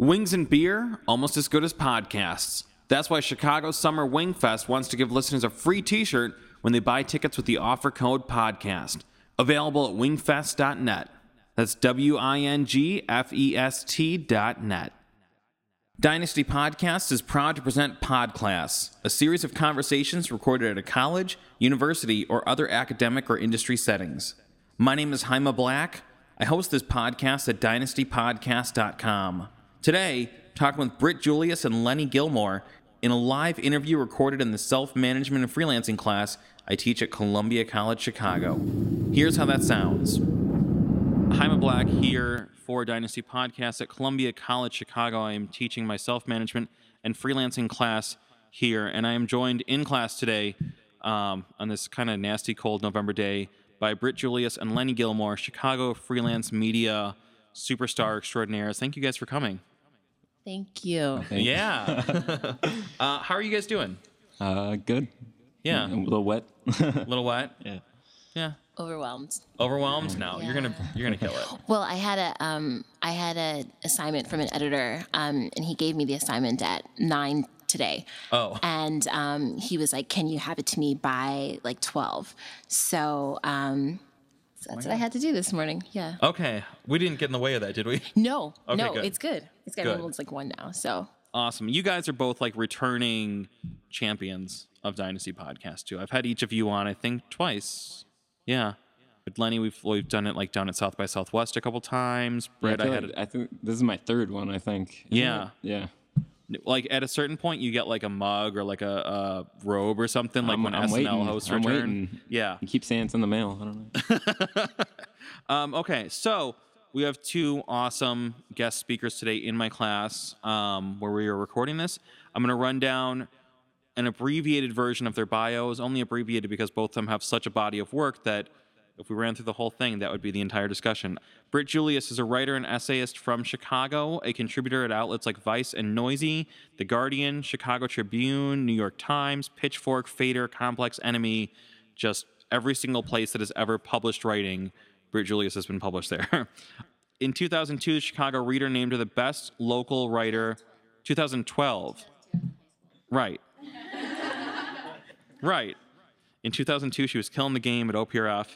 Wings and beer, almost as good as podcasts. That's why Chicago Summer Wing Fest wants to give listeners a free t shirt when they buy tickets with the offer code podcast. Available at wingfest.net. That's W I N G F E S T dot net. Dynasty Podcast is proud to present Podclass, a series of conversations recorded at a college, university, or other academic or industry settings. My name is Haima Black. I host this podcast at dynastypodcast.com. Today, talking with Britt Julious and Lenny Gilmore in a live interview recorded in the self management and freelancing class I teach at Columbia College Chicago. Here's how that sounds. Haima Black here for Dynasty Podcast at Columbia College Chicago. I am teaching my self management and freelancing class here, and I am joined in class today um, on this kind of nasty cold November day by Britt Julious and Lenny Gilmore, Chicago freelance media superstar extraordinaires. Thank you guys for coming. Thank you. Yeah. uh, how are you guys doing? Uh, good. Yeah. A little wet. A little wet. yeah. Yeah. Overwhelmed. Overwhelmed? No, you're gonna you're gonna kill it. Well, I had a um, I had an assignment from an editor, um, and he gave me the assignment at nine today. Oh. And um, he was like, "Can you have it to me by like 12? So, um, so that's what I had to do this morning. Yeah. Okay. We didn't get in the way of that, did we? No, Okay, no, good. it's good. It's good. Good. It's like one now. So Awesome. You guys are both like returning champions of Dynasty Podcast too. I've had each of you on, I think, twice. Yeah. With Lenny, we've we've done it like down at South by Southwest a couple times. I, Brett, I, feel had like- I think this is my third one. I think. Yeah. it? Yeah. like at a certain point you get like a mug or like a, a robe or something like I'm- when I'm SNL waiting. hosts I'm return. waiting. Yeah. You keep saying it's in the mail. I don't know. Um, okay, so we have two awesome guest speakers today in my class um, where we are recording this. I'm going to run down an abbreviated version of their bios, only abbreviated because both of them have such a body of work that if we ran through the whole thing, that would be the entire discussion. Britt Julious is a writer and essayist from Chicago, a contributor at outlets like Vice and Noisey, The Guardian, Chicago Tribune, New York Times, Pitchfork, Fader, Complex NME, just every single place that has ever published writing. Britt Julious has been published there. In 2002, the Chicago Reader named her the best local writer. 2012. Right. Right. In 2002, she was killing the game at OPRF.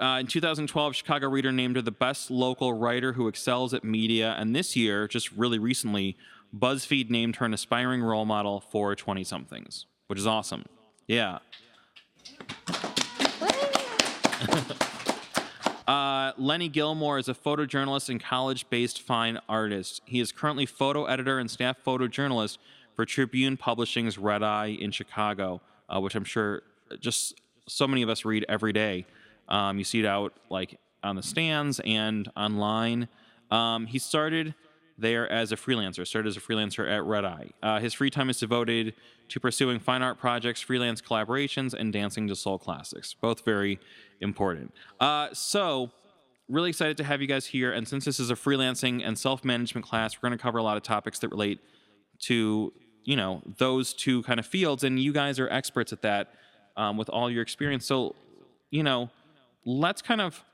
Uh, in 2012, Chicago Reader named her the best local writer who excels at media. And this year, just really recently, BuzzFeed named her an aspiring role model for 20 somethings, which is awesome. Yeah. Uh, Lenny Gilmore is a photojournalist and college based fine artist. He is currently photo editor and staff photojournalist for Tribune Publishing's Red Eye in Chicago, uh, which I'm sure just so many of us read every day. Um, you see it out like on the stands and online. Um, he started there as a freelancer, started as a freelancer at Red Eye. Uh, his free time is devoted to pursuing fine art projects, freelance collaborations, and dancing to soul classics. Both very important. Uh, so, really excited to have you guys here. And since this is a freelancing and self management class, we're going to cover a lot of topics that relate to you know those two kind of fields and you guys are experts at that um, with all your experience so you know let's kind of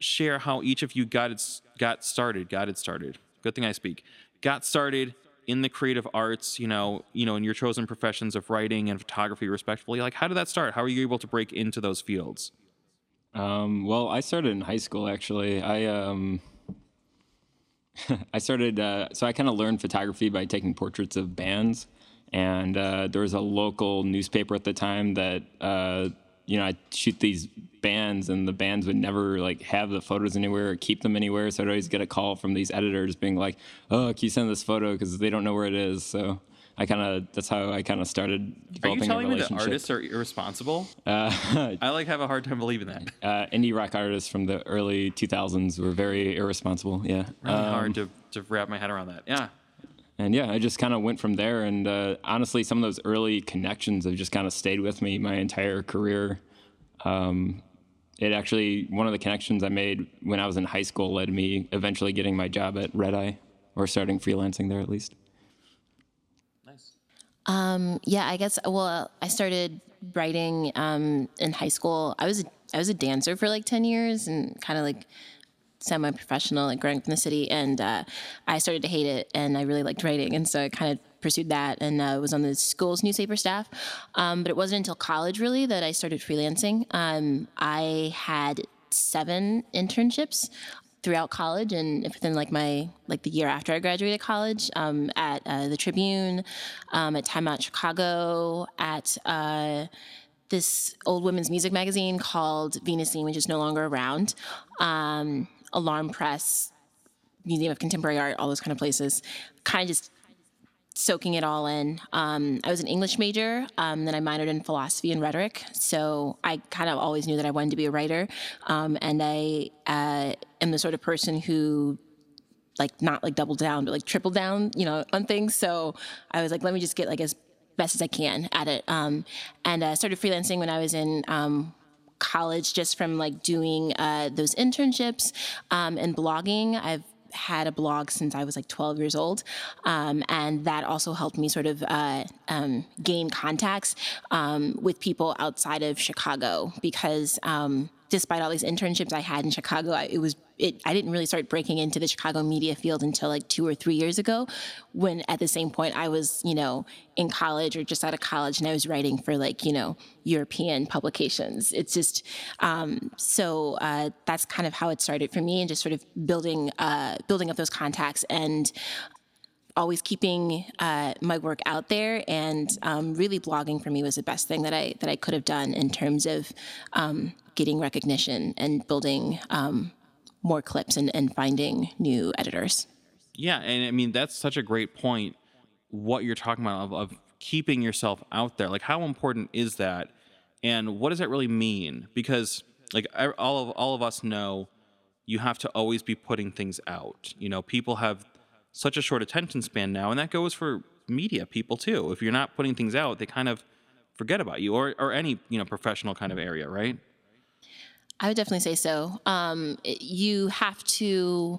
share how each of you got it got started got it started good thing i speak. Got started in the creative arts you know you know in your chosen professions of writing and photography respectively like how did that start? How were you able to break into those fields? Um, well, I started in high school actually. I um, I started uh, so I kind of learned photography by taking portraits of bands, and uh, there was a local newspaper at the time that uh, you know I shoot these bands, and the bands would never like have the photos anywhere or keep them anywhere. So I'd always get a call from these editors being like, "Oh, can you send this photo?" Because they don't know where it is. So I kind of that's how I kind of started are you telling me that artists are irresponsible Uh, i like have a hard time believing that uh, indie rock artists from the early 2000s were very irresponsible. Yeah. really Um, hard to, to wrap my head around that yeah and yeah, I just kind of went from there. And uh, honestly, some of those early connections have just kind of stayed with me my entire career. Um, it actually, one of the connections I made when I was in high school led me eventually getting my job at Red Eye or starting freelancing there at least. nice yeah, I guess. Well, I started writing um, in high school. I was a, I was a dancer for like ten years and kind of like semi-professional, like growing up in the city, and uh, I started to hate it, and I really liked writing, and so I kind of pursued that, and uh, was on the school's newspaper staff. Um, but it wasn't until college really that I started freelancing. Um, I had seven internships throughout college and within like my like the year after I graduated college um, at uh, the Tribune, um, at Time Out Chicago, at uh, this old women's music magazine called Venus Zine, which is no longer around, um, Alarm Press, Museum of Contemporary Art, all those kind of places. Kind of just soaking it all in. Um, I was an English major, um, then I minored in philosophy and rhetoric. So I kind of always knew that I wanted to be a writer. Um, and I uh, am the sort of person who like not like double down, but like triple down, you know, on things. So I was like, let me just get like as best as I can at it. Um, and I uh, started freelancing when I was in um, college just from like doing uh, those internships um, and blogging. I've had a blog since I was like 12 years old. Um, and that also helped me sort of uh, um, gain contacts um, with people outside of Chicago because um, despite all these internships I had in Chicago, I, it was it, I didn't really start breaking into the Chicago media field until like two or three years ago, when at the same point I was, you know, in college or just out of college and I was writing for like, you know, European publications. It's just, um, so uh, that's kind of how it started for me and just sort of building, uh, building up those contacts and always keeping uh, my work out there and um, really blogging for me was the best thing that I that I could have done in terms of um, getting recognition and building um, more clips and, and finding new editors. Yeah, and I mean that's such a great point. What you're talking about of, of keeping yourself out there, like how important is that, and what does that really mean? Because like all of all of us know, you have to always be putting things out. You know, people have such a short attention span now, and that goes for media people too. If you're not putting things out, they kind of forget about you, or or any you know professional kind of area, right? I would definitely say so. Um, you have to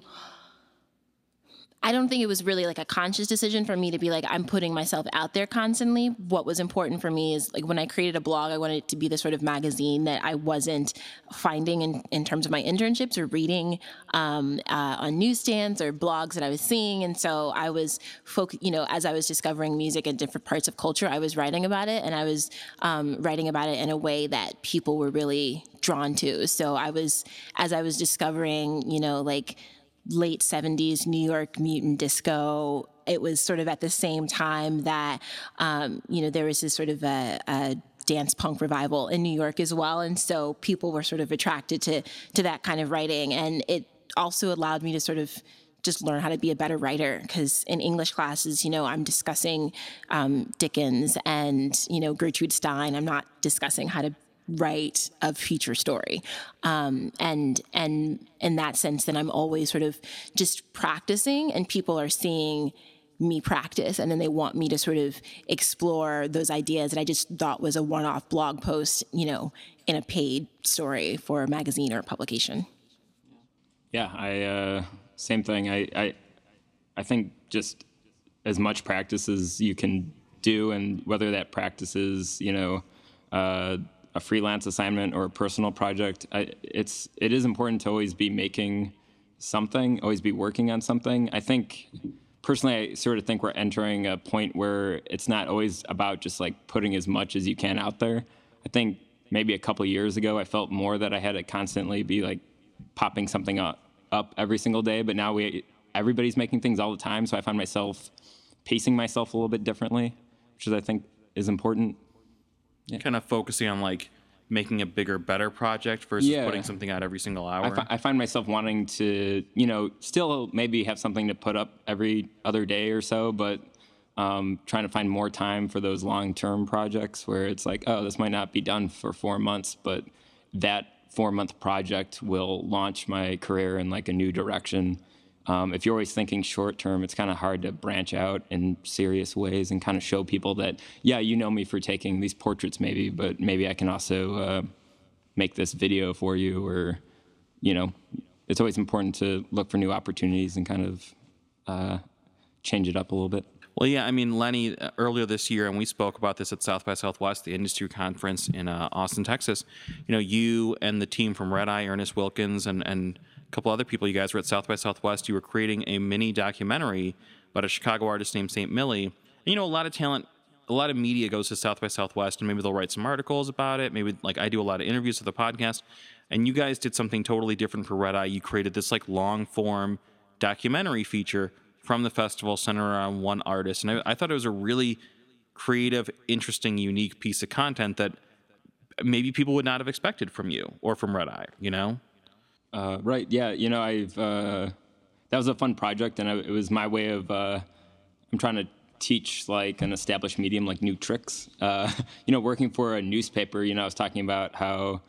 I don't think it was really like a conscious decision for me to be like, I'm putting myself out there constantly. What was important for me is like when I created a blog, I wanted it to be the sort of magazine that I wasn't finding in, in terms of my internships or reading um, uh, on newsstands or blogs that I was seeing. And so I was, folk, you know, as I was discovering music in different parts of culture, I was writing about it and I was um, writing about it in a way that people were really drawn to. So I was, as I was discovering, you know, like, late 70s New York mutant disco. It was sort of at the same time that, um, you know, there was this sort of a, a dance punk revival in New York as well. And so people were sort of attracted to, to that kind of writing. And it also allowed me to sort of just learn how to be a better writer because in english classes you know i'm discussing um, dickens and you know gertrude stein i'm not discussing how to write a feature story. Um, and and in that sense then i'm always sort of just practicing and people are seeing me practice and then they want me to sort of explore those ideas that i just thought was a one-off blog post you know in a paid story for a magazine or a publication. Yeah i uh, same thing. I, I i think just as much practice as you can do and whether that practice is you know uh, a freelance assignment or a personal project, I, it's it is important to always be making something, always be working on something. I think personally, I sort of think we're entering a point where it's not always about just like putting as much as you can out there. I think maybe a couple years ago, I felt more that I had to constantly be like popping something up, up every single day. But now we everybody's making things all the time, so I find myself pacing myself a little bit differently, which is I think is important yeah. kind of focusing on like making a bigger, better project versus yeah. putting something out every single hour. I, fi- I find myself wanting to, you know, still maybe have something to put up every other day or so, but um, trying to find more time for those long-term projects where it's like, oh, this might not be done for four months, but that four-month project will launch my career in like a new direction um, if you're always thinking short term, it's kind of hard to branch out in serious ways and kind of show people that, yeah, you know me for taking these portraits, maybe, but maybe I can also uh, make this video for you. Or, you know, it's always important to look for new opportunities and kind of uh, change it up a little bit. Well, yeah, I mean, Lenny, uh, earlier this year, and we spoke about this at South by Southwest, the industry conference in uh, Austin, Texas. You know, you and the team from Red Eye, Ernest Wilkins, and and couple other people. You guys were at South by Southwest. You were creating a mini documentary about a Chicago artist named St. Millie. And you know, a lot of talent, a lot of media goes to South by Southwest, and maybe they'll write some articles about it. Maybe like I do a lot of interviews for the podcast, and you guys did something totally different for Red Eye. You created this like long form documentary feature from the festival centered around one artist, and I, I thought it was a really creative, interesting, unique piece of content that maybe people would not have expected from you or from Red Eye. You know. Uh, right. Yeah. You know, I've uh, that was a fun project, and I, it was my way of uh, I'm trying to teach like an established medium like new tricks. Uh, you know, working for a newspaper. You know, I was talking about how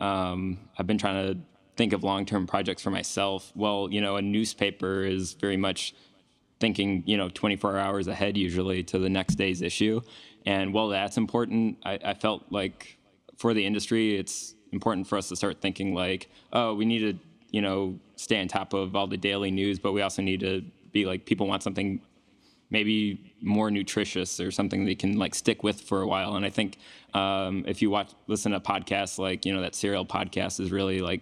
um, I've been trying to think of long-term projects for myself. Well, you know, a newspaper is very much thinking, you know, 24 hours ahead usually to the next day's issue. And while that's important, I, I felt like for the industry, it's important for us to start thinking like, oh, we need to, you know, stay on top of all the daily news, but we also need to be like, people want something maybe more nutritious or something they can like stick with for a while. And I think um, if you watch, listen to podcasts like, you know, that serial podcast is really like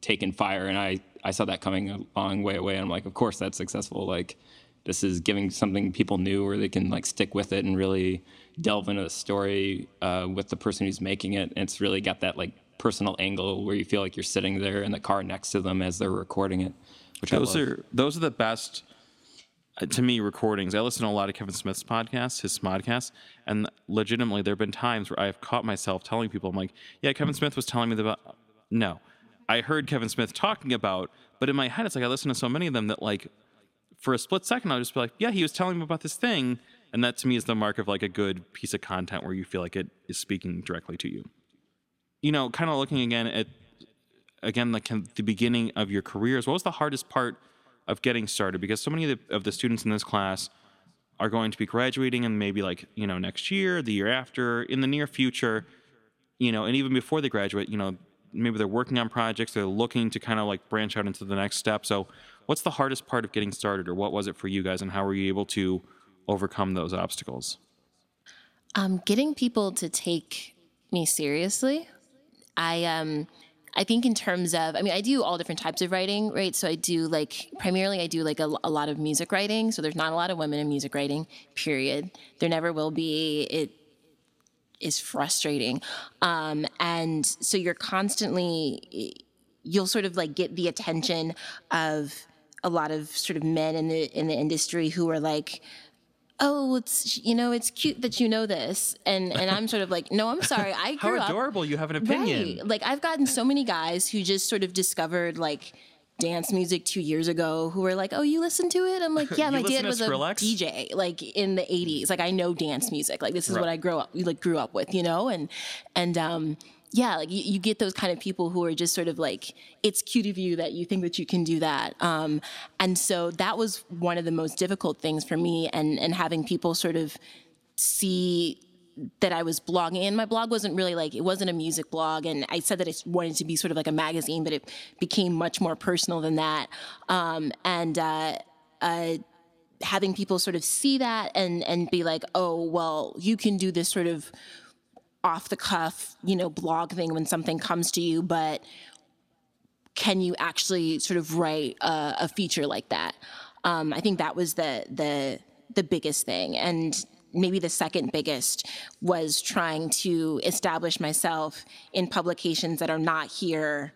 taken fire. And I, I saw that coming a long way away. And I'm like, of course that's successful. Like this is giving something people new where they can like stick with it and really delve into the story uh, with the person who's making it. And it's really got that like personal angle where you feel like you're sitting there in the car next to them as they're recording it. Which those are those are the best uh, to me recordings. I listen to a lot of Kevin Smith's podcasts, his Smodcasts, and legitimately there have been times where I've caught myself telling people, I'm like, yeah, Kevin Smith was telling me about. No, I heard Kevin Smith talking about, but in my head it's like I listen to so many of them that like for a split second I'll just be like, yeah, he was telling me about this thing, and that to me is the mark of like a good piece of content where you feel like it is speaking directly to you. You know, kind of looking again at again like the beginning of your careers. What was the hardest part of getting started? Because so many of the, of the students in this class are going to be graduating and maybe like you know next year, the year after, in the near future, you know, and even before they graduate, you know, maybe they're working on projects, they're looking to kind of like branch out into the next step. So, what's the hardest part of getting started, or what was it for you guys, and how were you able to overcome those obstacles? Um, getting people to take me seriously. I um, I think in terms of, I mean, I do all different types of writing, right? So I do like primarily I do like a, a lot of music writing. So there's not a lot of women in music writing. Period. There never will be. It is frustrating, um, and so you're constantly you'll sort of like get the attention of a lot of sort of men in the in the industry who are like oh it's you know it's cute that you know this and and i'm sort of like no i'm sorry i grew up How adorable! You have an opinion. Right. Like I've gotten so many guys who just sort of discovered like dance music two years ago who were like, "Oh, you listen to it?" I'm like, "Yeah, my dad was a DJ like in the '80s. Like I know dance music. Like this is Right. what I grew up like grew up with, you know." And and um yeah, like you, you get those kind of people who are just sort of like, it's cute of you that you think that you can do that. Um, and so that was one of the most difficult things for me, and and having people sort of see that I was blogging and my blog wasn't really like it wasn't a music blog and I said that I wanted to be sort of like a magazine but it became much more personal than that um, and uh, uh, having people sort of see that and and be like oh well you can do this sort of off the cuff you know blog thing when something comes to you but can you actually sort of write a, a feature like that? Um, I think that was the the the biggest thing. And maybe the second biggest was trying to establish myself in publications that are not here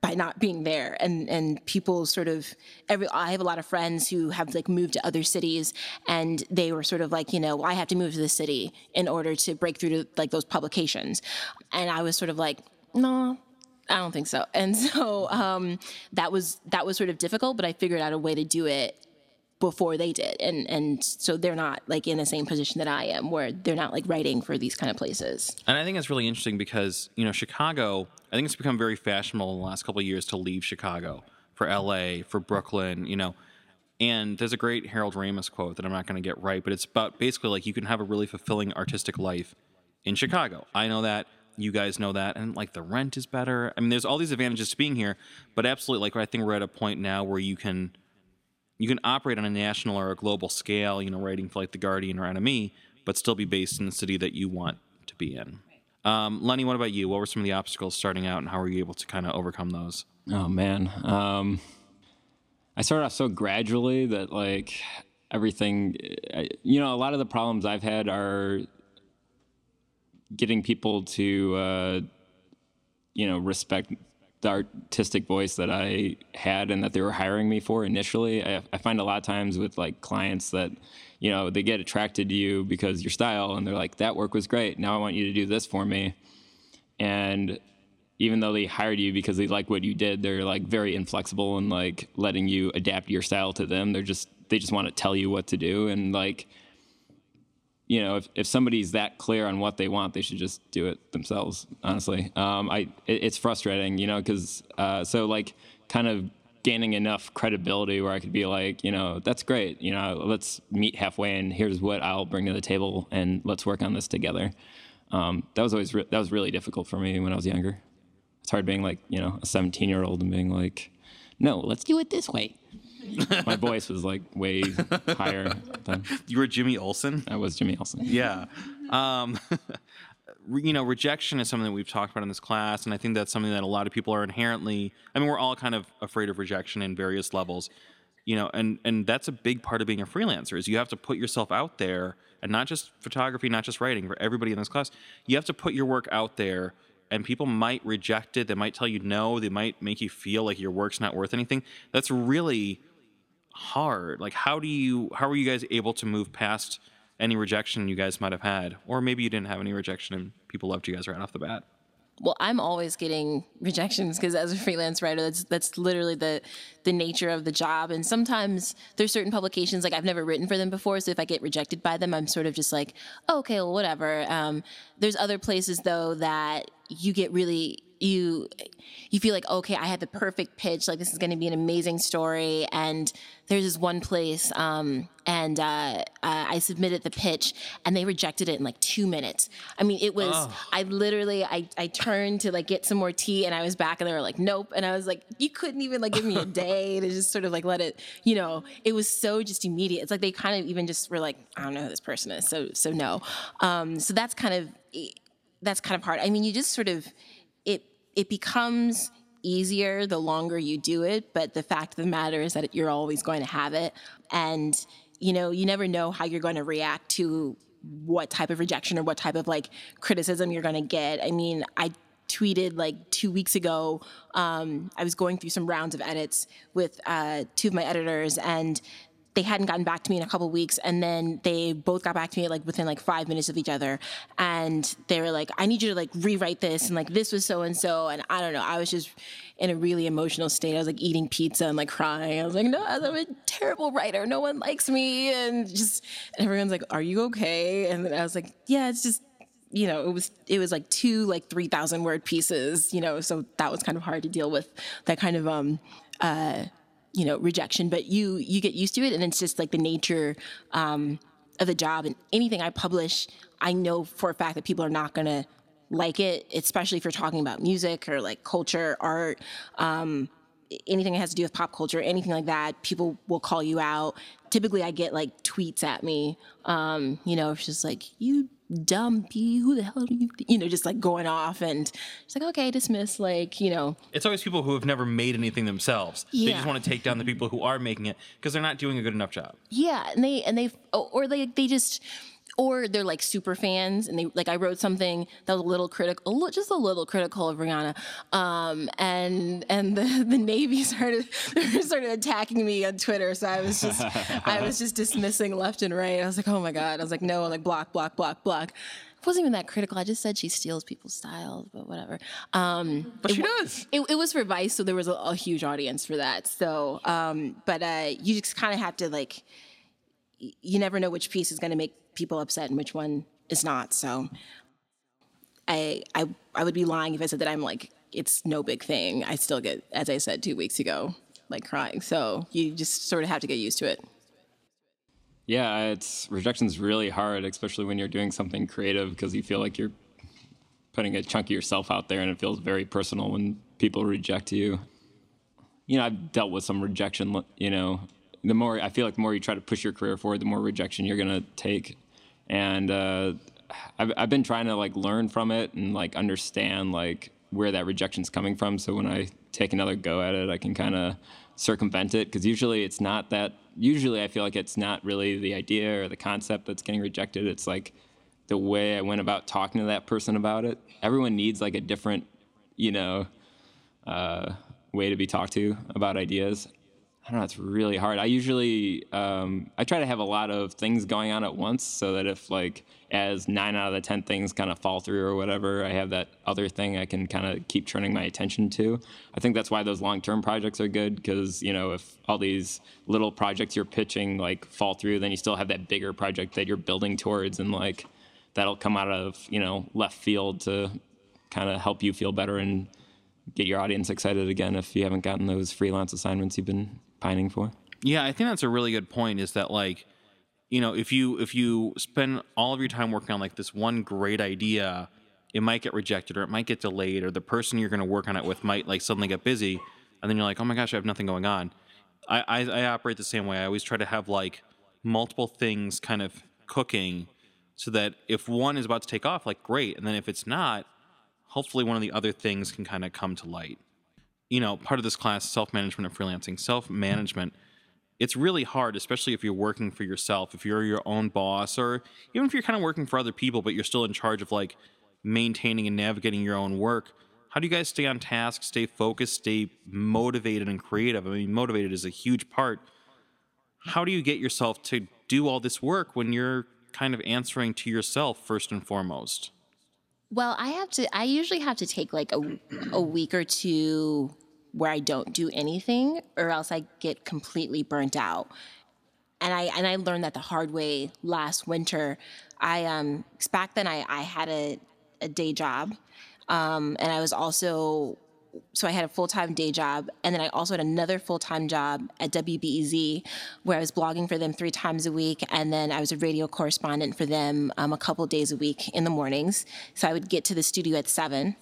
by not being there. And and people sort of every I have a lot of friends who have like moved to other cities and they were sort of like you know I have to move to the city in order to break through to like those publications. And I was sort of like no I don't think so. And so um, that was that was sort of difficult but I figured out a way to do it before they did and and so they're not like in the same position that I am where they're not like writing for these kind of places And I think it's really interesting because, you know, Chicago, I think it's become very fashionable in the last couple of years to leave Chicago for LA, for Brooklyn, you know. And there's a great Harold Ramis quote that I'm not going to get right, but it's about basically like you can have a really fulfilling artistic life in Chicago. I know that. You guys know that. And like the rent is better. I mean, there's all these advantages to being here, but absolutely, like I think we're at a point now where you can you can operate on a national or a global scale, you know, writing for like The Guardian or NME, but still be based in the city that you want to be in. Um, Lenny, what about you? What were some of the obstacles starting out, and how were you able to kind of overcome those? Oh man, um, I started off so gradually that like everything, you know, a lot of the problems I've had are getting people to, uh, you know, respect the artistic voice that I had and that they were hiring me for initially. I, I find a lot of times with like clients that, you know, they get attracted to you because your style and they're like, that work was great. Now I want you to do this for me. And even though they hired you because they like what you did, they're like very inflexible and like letting you adapt your style to them. They're just they just want to tell you what to do and like you know if, if somebody's that clear on what they want they should just do it themselves honestly. Um, I it, it's frustrating you know because uh, so like kind of gaining enough credibility where I could be like you know that's great you know let's meet halfway and here's what I'll bring to the table and let's work on this together. Um, that was always re- that was really difficult for me when I was younger. It's hard being like you know a 17 year old and being like no let's do it this way my voice was like way higher than You were Jimmy Olsen. I was Jimmy Olsen. Yeah. Um, you know, rejection is something that we've talked about in this class, and I think that's something that a lot of people are inherently. I mean, we're all kind of afraid of rejection in various levels. You know, and and that's a big part of being a freelancer is you have to put yourself out there, and not just photography, not just writing. For everybody in this class, you have to put your work out there. And people might reject it. They might tell you no. They might make you feel like your work's not worth anything. That's really hard. Like, how do you, how were you guys able to move past any rejection you guys might have had, or maybe you didn't have any rejection and people loved you guys right off the bat? Well, I'm always getting rejections because as a freelance writer, that's that's literally the the nature of the job. And sometimes there's certain publications like I've never written for them before, so if I get rejected by them, I'm sort of just like, oh, okay, well, whatever. Um, there's other places though that you get really you you feel like okay i had the perfect pitch like this is going to be an amazing story. And there's this one place um, and uh, uh, i submitted the pitch and they rejected it in like two minutes. I mean it was i literally I, I turned to like get some more tea and i was back and they were like nope. And i was like you couldn't even like give me a day to just sort of like let it you know? It was so just immediate. It's like they kind of even just were like i don't know who this person is so so no. Um, so that's kind of that's kind of hard. I mean you just sort of it becomes easier the longer you do it but the fact of the matter is that you're always going to have it. And you know you never know how you're going to react to what type of rejection or what type of like criticism you're going to get. I mean i tweeted like two weeks ago um, i was going through some rounds of edits with uh, two of my editors and they hadn't gotten back to me in a couple weeks and then they both got back to me like within like five minutes of each other. And they were like i need you to like rewrite this and like this was so and so and i don't know i was just in a really emotional state. I was like eating pizza and like crying. I was like no i'm a terrible writer no one likes me and just and everyone's like are you okay? And then i was like yeah it's just you know, it was it was like two like three thousand word pieces, you know, so that was kind of hard to deal with that kind of um uh you know rejection but you you get used to it and it's just like the nature um, of the job and anything i publish i know for a fact that people are not going to like it especially if you're talking about music or like culture art um, anything that has to do with pop culture anything like that people will call you out. Typically i get like tweets at me um, you know it's just like you bee who the hell are you you know just like going off and it's like okay dismiss like you know It's always people who have never made anything themselves. Yeah. They just want to take down the people who are making it because they're not doing a good enough job. Yeah, and they and they oh, or they they just or they're like super fans and they like I wrote something that was a little critical, just a little critical of Rihanna, um, and and the the Navy started started attacking me on Twitter, so I was just I was just dismissing left and right. I was like, oh my god, I was like, no, like block, block, block, block. It wasn't even that critical. I just said she steals people's styles, but whatever. Um, But she wa- does. it, it was for Vice, so there was a, a huge audience for that. So, um, but uh, you just kind of have to like, you never know which piece is going to make people upset and which one is not. So, I, I I would be lying if I said that I'm like it's no big thing. I still get, as I said two weeks ago, like crying. So you just sort of have to get used to it. Yeah, it's rejection's really hard, especially when you're doing something creative because you feel like you're putting a chunk of yourself out there and it feels very personal when people reject you. You know, I've dealt with some rejection, you know, the more I feel like the more you try to push your career forward, the more rejection you're going to take. And uh, I've, I've been trying to like learn from it and like understand like where that rejection's coming from. So when I take another go at it, I can kind of circumvent it because usually it's not that. Usually, I feel like it's not really the idea or the concept that's getting rejected. It's like the way I went about talking to that person about it. Everyone needs like a different, you know, uh, way to be talked to about ideas. I don't know. It's really hard. I usually um, I try to have a lot of things going on at once, so that if like as nine out of the ten things kind of fall through or whatever, I have that other thing I can kind of keep turning my attention to. I think that's why those long term projects are good because you know if all these little projects you're pitching like fall through, then you still have that bigger project that you're building towards, and like that'll come out of you know left field to kind of help you feel better and get your audience excited again if you haven't gotten those freelance assignments you've been pining for. Yeah, I think that's a really good point. Is that like, you know, if you if you spend all of your time working on like this one great idea, it might get rejected or it might get delayed, or the person you're going to work on it with might like suddenly get busy, and then you're like, oh my gosh, I have nothing going on. I, I, I operate the same way. I always try to have like multiple things kind of cooking, so that if one is about to take off, like great, and then if it's not, hopefully one of the other things can kind of come to light you know, part of this class, self management and freelancing. Self management, it's really hard, especially if you're working for yourself, if you're your own boss, or even if you're kind of working for other people, but you're still in charge of like maintaining and navigating your own work. How do you guys stay on task, stay focused, stay motivated and creative? I mean, motivated is a huge part. How do you get yourself to do all this work when you're kind of answering to yourself first and foremost? Well, I have to. I usually have to take like a a week or two where I don't do anything, or else I get completely burnt out. And I and I learned that the hard way last winter. I um back then I I had a a day job, um, and I was also so I had a full time day job, and then I also had another full time job at WBEZ, where I was blogging for them three times a week, and then I was a radio correspondent for them um, a couple days a week in the mornings. So I would get to the studio at seven.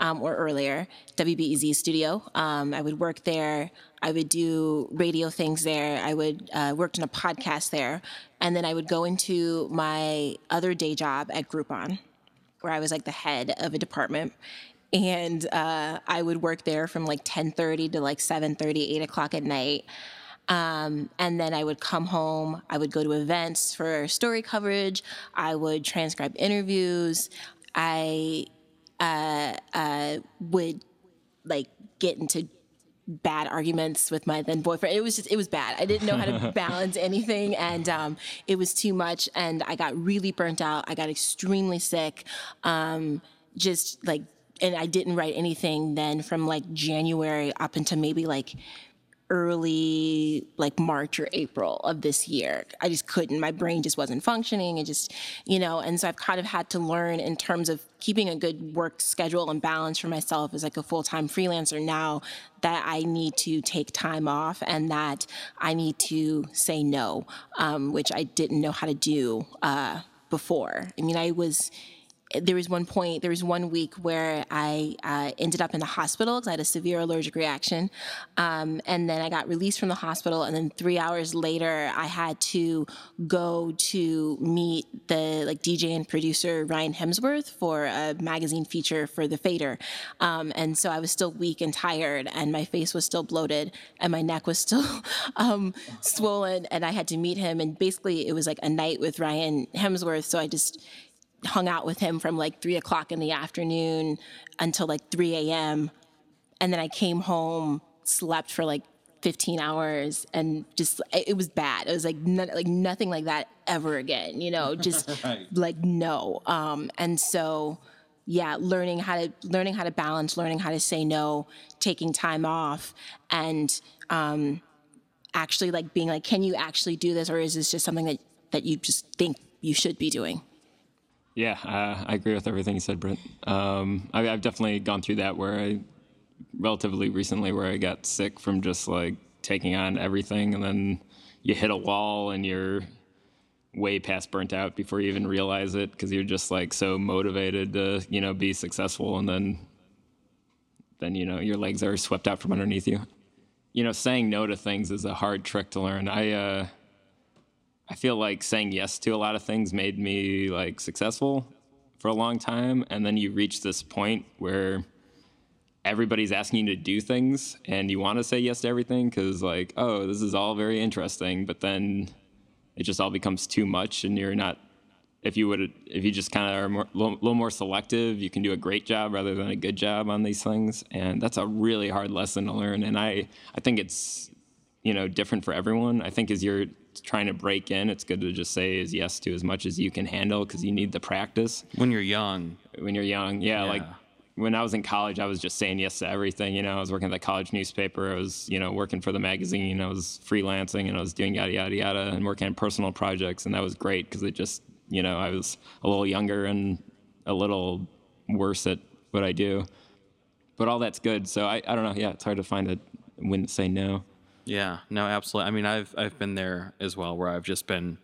Um, or earlier, WBEZ studio. Um, I would work there. I would do radio things there. I would uh, worked in a podcast there, and then I would go into my other day job at Groupon, where I was like the head of a department, and uh, I would work there from like 10:30 to like 7:30, 8 o'clock at night. Um, and then I would come home. I would go to events for story coverage. I would transcribe interviews. I uh, uh, would like get into bad arguments with my then boyfriend. It was just it was bad. I didn't know how to balance anything, and um, it was too much. And I got really burnt out. I got extremely sick. Um, just like and I didn't write anything then from like January up until maybe like early like March or April of this year. I just couldn't. My brain just wasn't functioning. It just, you know, and so I've kind of had to learn in terms of keeping a good work schedule and balance for myself as like a full-time freelancer now that I need to take time off and that I need to say no, um, which I didn't know how to do uh, before. I mean, I was there was one point, there was one week where I uh, ended up in the hospital because I had a severe allergic reaction. Um, and then I got released from the hospital. And then three hours later, I had to go to meet the like DJ and producer Ryan Hemsworth for a magazine feature for The Fader. Um, and so I was still weak and tired, and my face was still bloated, and my neck was still um, swollen. And I had to meet him. And basically, it was like a night with Ryan Hemsworth. So I just, hung out with him from like three o'clock in the afternoon until like 3 a.m. And then I came home, slept for like 15 hours and just it was bad it was like no, like nothing like that ever again you know just right. like no um and so yeah learning how to learning how to balance learning how to say no taking time off and um actually like being like can you actually do this or is this just something that that you just think you should be doing yeah, uh, I agree with everything you said, Brent. Um, I, have definitely gone through that where I, relatively recently, where I got sick from just like taking on everything, and then you hit a wall and you're way past burnt out before you even realize it because you're just like so motivated to you know be successful, and then then you know your legs are swept out from underneath you. You know, saying no to things is a hard trick to learn. I. Uh, I feel like saying yes to a lot of things made me like successful for a long time and then you reach this point where everybody's asking you to do things and you want to say yes to everything because like oh this is all very interesting but then it just all becomes too much and you're not if you would if you just kind of are a little, more selective you can do a great job rather than a good job on these things and that's a really hard lesson to learn and i i think it's you know different for everyone. I think as you're trying to break in it's good to just say is yes to as much as you can handle because you need the practice When you're young, when you're young. Yeah, like when I was in college, I was just saying yes to everything. You know, I was working at the college newspaper. I was, you know, working for the magazine. I was freelancing and I was doing yada yada yada and working on personal projects, and that was great because it just, you know, I was a little younger and a little worse at what I do. But all that's good. So I, I don't know. Yeah, it's hard to find a when to say no. Yeah, no, absolutely. I mean, I've I've been there as well, where I've just been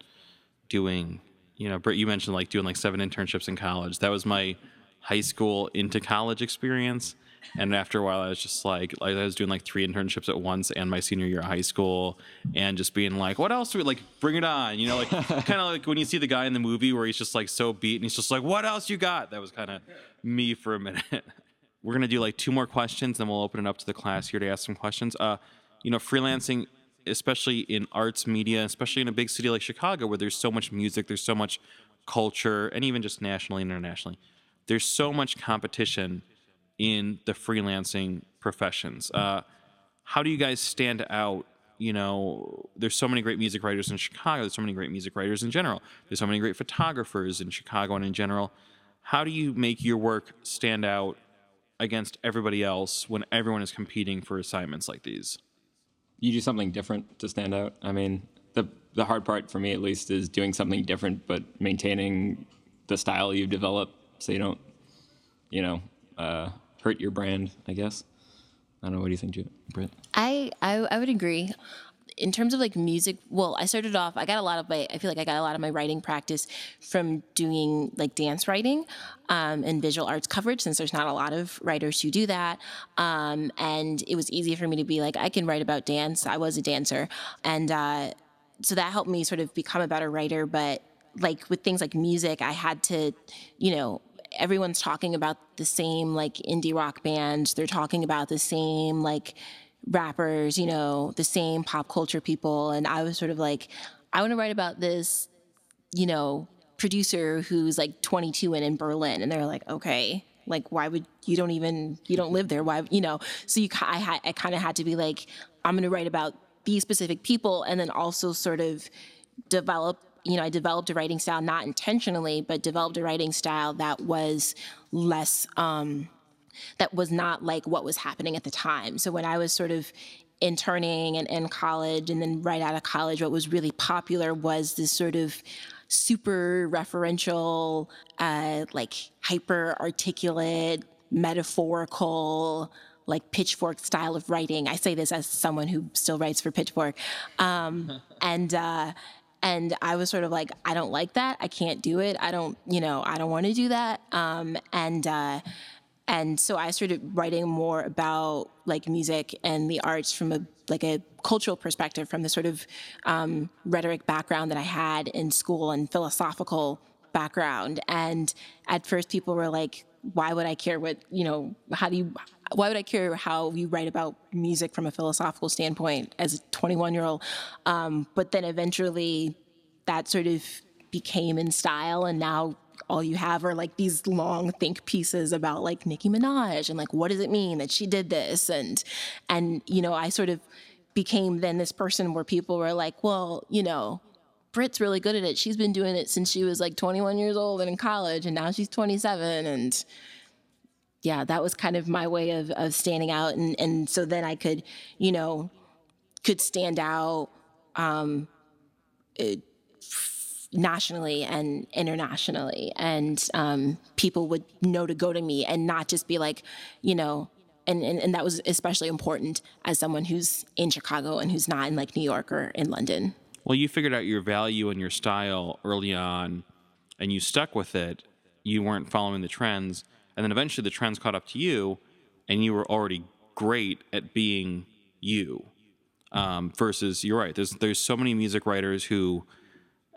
doing, you know, Britt, you mentioned like doing like seven internships in college. That was my high school into college experience, and after a while, I was just like, like I was doing like three internships at once, and my senior year of high school, and just being like, what else do we like? Bring it on, you know, like kind of like when you see the guy in the movie where he's just like so beat, and he's just like, what else you got? That was kind of me for a minute. We're gonna do like two more questions, then we'll open it up to the class here to ask some questions. Uh, you know, freelancing, especially in arts media, especially in a big city like Chicago, where there's so much music, there's so much culture, and even just nationally and internationally, there's so much competition in the freelancing professions. Uh, how do you guys stand out? You know, there's so many great music writers in Chicago. There's so many great music writers in general. There's so many great photographers in Chicago and in general. How do you make your work stand out against everybody else when everyone is competing for assignments like these? You do something different to stand out. I mean, the the hard part for me at least is doing something different, but maintaining the style you've developed, so you don't, you know, uh, hurt your brand. I guess. I don't know. What do you think, Britt? I, I I would agree. In terms of like music, well, I started off. I got a lot of my. I feel like I got a lot of my writing practice from doing like dance writing um, and visual arts coverage, since there's not a lot of writers who do that. Um, and it was easy for me to be like, I can write about dance. I was a dancer, and uh, so that helped me sort of become a better writer. But like with things like music, I had to, you know, everyone's talking about the same like indie rock bands. They're talking about the same like rappers, you know, the same pop culture people. And I was sort of like, I want to write about this, you know, producer who's like 22 and in Berlin. And they're like, okay, like why would you don't even you don't live there? Why you know? So you I had I kind of had to be like, I'm going to write about these specific people, and then also sort of develop you know i developed a writing style not intentionally but developed a writing style that was less um that was not like what was happening at the time so when i was sort of interning and in college and then right out of college what was really popular was this sort of super referential uh like hyper articulate metaphorical like pitchfork style of writing i say this as someone who still writes for pitchfork um and uh and I was sort of like, I don't like that. I can't do it. I don't, you know, I don't want to do that. Um, and uh, and so I started writing more about like music and the arts from a like a cultural perspective, from the sort of um, rhetoric background that I had in school and philosophical background. And at first, people were like, "Why would I care what you know? How do you?" Why would I care how you write about music from a philosophical standpoint as a 21 year old? Um, but then eventually that sort of became in style and now all you have are like these long think pieces about like Nicki Minaj and like what does it mean that she did this? And and you know I sort of became then this person where people were like well you know Britt's really good at it. She's been doing it since she was like 21 years old and in college and now she's 27 and yeah that was kind of my way of of standing out. And and so then I could you know could stand out um it, nationally and internationally and um, people would know to go to me and not just be like you know and, and, and that was especially important as someone who's in chicago and who's not in like new york or in london Well, you figured out your value and your style early on, and you stuck with it. You weren't following the trends, and then eventually the trends caught up to you, and you were already great at being you. Um, versus, you're right. There's there's so many music writers who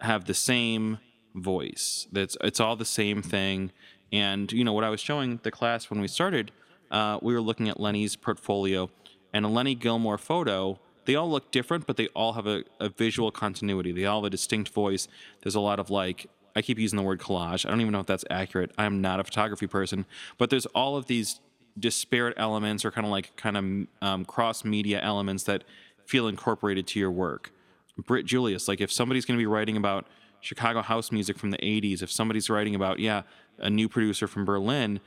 have the same voice. That's it's all the same thing. And you know what I was showing the class when we started uh, we were looking at Lenny's portfolio, and a Lenny Gilmore photo. They all look different, but they all have a, a visual continuity. They all have a distinct voice. There's a lot of like I keep using the word collage. I don't even know if that's accurate. I'm not a photography person, but there's all of these disparate elements or kind of like kind of um, cross media elements that feel incorporated to your work. Britt Julious, like if somebody's going to be writing about Chicago house music from the 80s, if somebody's writing about, yeah, a new producer from Berlin,